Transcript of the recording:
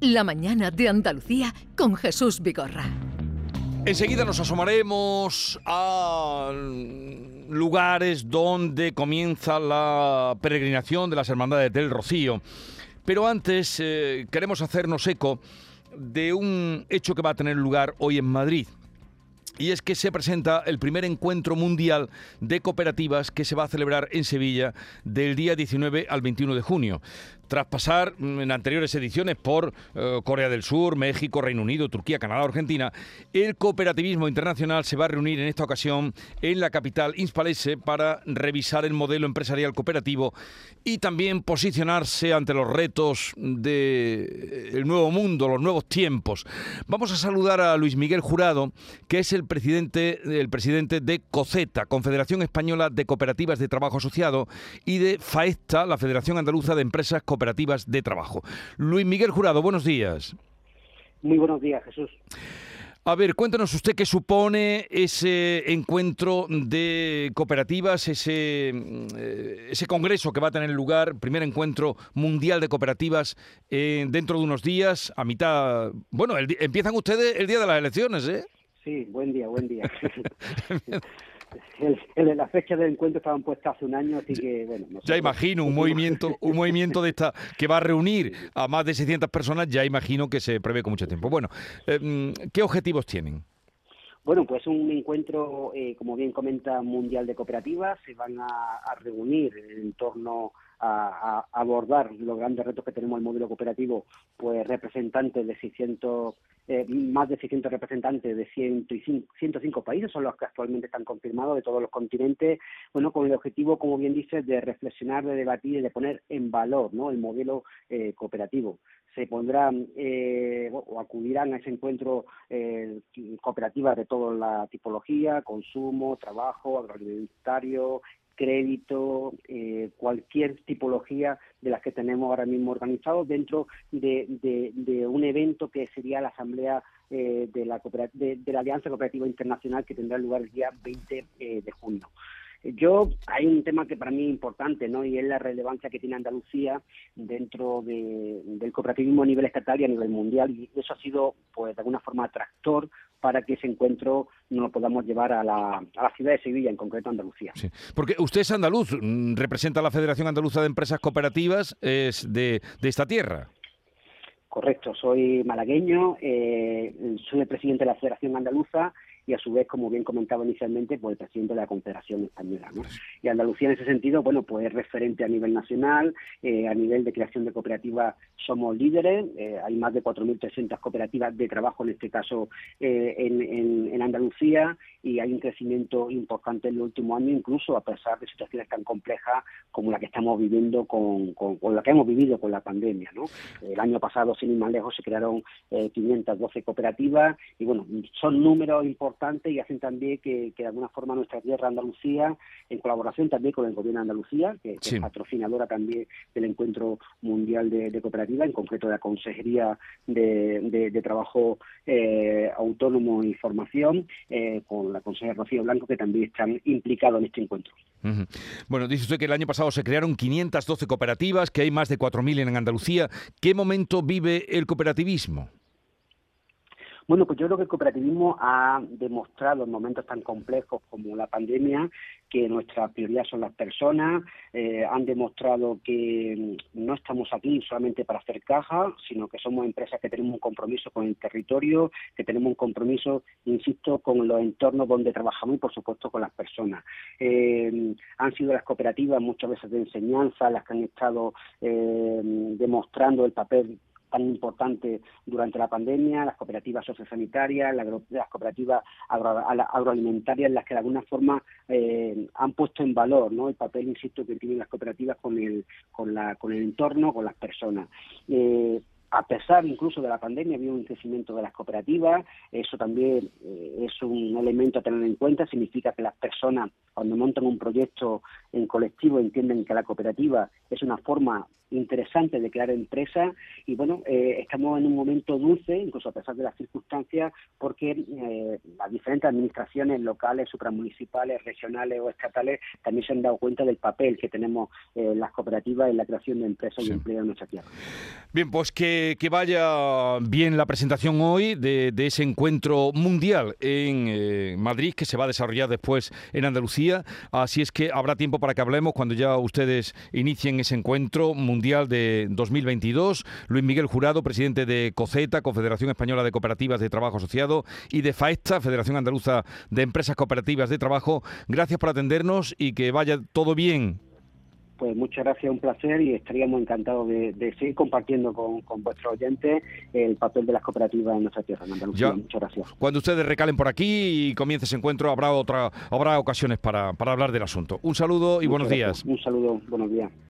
La mañana de Andalucía con Jesús Vigorra. Enseguida nos asomaremos a lugares donde comienza la peregrinación de las Hermandades del Rocío. Pero antes eh, queremos hacernos eco de un hecho que va a tener lugar hoy en Madrid. Y es que se presenta el primer encuentro mundial de cooperativas que se va a celebrar en Sevilla del día 19 al 21 de junio tras pasar mm, en anteriores ediciones por eh, Corea del Sur, México, Reino Unido, Turquía, Canadá, Argentina, el cooperativismo internacional se va a reunir en esta ocasión en la capital Inspalese para revisar el modelo empresarial cooperativo y también posicionarse ante los retos del nuevo mundo, los nuevos tiempos. Vamos a saludar a Luis Miguel Jurado, que es el presidente, el presidente de COCETA, Confederación Española de Cooperativas de Trabajo Asociado, y de FAESTA, la Federación Andaluza de Empresas Cooperativas de trabajo. Luis Miguel Jurado, buenos días. Muy buenos días, Jesús. A ver, cuéntanos usted qué supone ese encuentro de cooperativas, ese, eh, ese congreso que va a tener lugar, primer encuentro mundial de cooperativas eh, dentro de unos días, a mitad... Bueno, empiezan ustedes el día de las elecciones, ¿eh? Sí, buen día, buen día. el, las fechas del encuentro estaban puestas hace un año, así que bueno. Ya imagino un movimiento, un movimiento de esta que va a reunir a más de 600 personas, ya imagino que se prevé con mucho tiempo. Bueno, eh, ¿qué objetivos tienen? Bueno, pues un encuentro, eh, como bien comenta, mundial de cooperativas. Se van a, reunir en torno a, abordar los grandes retos que tenemos el modelo cooperativo, pues representantes de 600, eh, más de 600 representantes de 105, 105 países, son los que actualmente están confirmados de todos los continentes, bueno, con el objetivo, como bien dices, de reflexionar, de debatir y de poner en valor ¿no? el modelo eh, cooperativo se pondrán eh, o acudirán a ese encuentro eh, cooperativas de toda la tipología, consumo, trabajo, agroalimentario, crédito, eh, cualquier tipología de las que tenemos ahora mismo organizados dentro de, un evento que sería la Asamblea eh, de, la de, la Alianza Cooperativa Internacional que tendrá lugar el día 20 de junio. Yo, hay un tema que para mí es importante, ¿no? Y es la relevancia que tiene Andalucía dentro del cooperativismo a nivel estatal y a nivel mundial. Y eso ha sido, pues, de alguna forma atractor para que ese encuentro nos lo podamos llevar a la, a la ciudad de Sevilla, en concreto Andalucía. Sí. Porque usted es andaluz, mm, representa a la Federación Andaluza de Empresas Cooperativas, es de, de esta tierra. Correcto, soy malagueño, eh, soy el presidente de la Federación Andaluza y a su vez, como bien comentaba inicialmente, pues el presidente de la Confederación Española. ¿no? Y Andalucía en ese sentido, bueno, pues es referente a nivel nacional, eh, a nivel de creación de cooperativas somos líderes, eh, hay más de 4.300 cooperativas de trabajo en este caso eh, en, en, Andalucía y hay un crecimiento importante en los últimos años, incluso a pesar de situaciones tan complejas como la que estamos viviendo con, con, la que hemos vivido con la pandemia. ¿no? El año pasado, sin ir más lejos, se crearon 512 cooperativas y bueno, son números importantes y hacen también que, de alguna forma nuestra tierra Andalucía, en colaboración también con el gobierno de Andalucía, que, es patrocinadora también del Encuentro Mundial de, Cooperativa, en concreto de la Consejería de, Trabajo eh, Autónomo y Formación, eh, con la consejera Rocío Blanco, que también están implicados en este encuentro. Bueno, dice usted que el año pasado se crearon 512 cooperativas, que hay más de 4.000 en Andalucía. ¿Qué momento vive el cooperativismo? Bueno, pues yo creo que el cooperativismo ha demostrado en momentos tan complejos como la pandemia que nuestra prioridad son las personas, eh, han demostrado que no estamos aquí solamente para hacer caja, sino que somos empresas que tenemos un compromiso con el territorio, que tenemos un compromiso, insisto, con los entornos donde trabajamos y, por supuesto, con las personas. Eh, han sido las cooperativas muchas veces de enseñanza las que han estado eh, demostrando el papel tan importante durante la pandemia, las cooperativas sociosanitarias, las cooperativas agroalimentarias, las que de alguna forma eh, han puesto en valor ¿no? el papel, insisto, que tienen las cooperativas con el, con la, con el entorno, con las personas. Eh, a pesar incluso de la pandemia, había un crecimiento de las cooperativas. Eso también eh, es un elemento a tener en cuenta. Significa que las personas, cuando montan un proyecto en colectivo, entienden que la cooperativa es una forma interesante de crear empresas. Y bueno, eh, estamos en un momento dulce, incluso a pesar de las circunstancias, porque eh, las diferentes administraciones locales, supramunicipales, regionales o estatales también se han dado cuenta del papel que tenemos las cooperativas en la creación de empresas y empleo en nuestra tierra. Bien, pues que Eh, que vaya bien la presentación hoy de, ese encuentro mundial en eh, Madrid que se va a desarrollar después en Andalucía. Así es que habrá tiempo para que hablemos cuando ya ustedes inicien ese encuentro mundial de 2022. Luis Miguel Jurado, presidente de COCETA, Confederación Española de Cooperativas de Trabajo Asociado, y de FAESTA, Federación Andaluza de Empresas Cooperativas de Trabajo. Gracias por atendernos y que vaya todo bien. Pues muchas gracias, un placer y estaríamos encantados de, seguir compartiendo con, vuestros oyentes el papel de las cooperativas en nuestra tierra, en Andalucía. muchas gracias. Cuando ustedes recalen por aquí y comience ese encuentro, habrá otra, habrá ocasiones para, para hablar del asunto. Un saludo y buenos días. Un saludo, buenos días.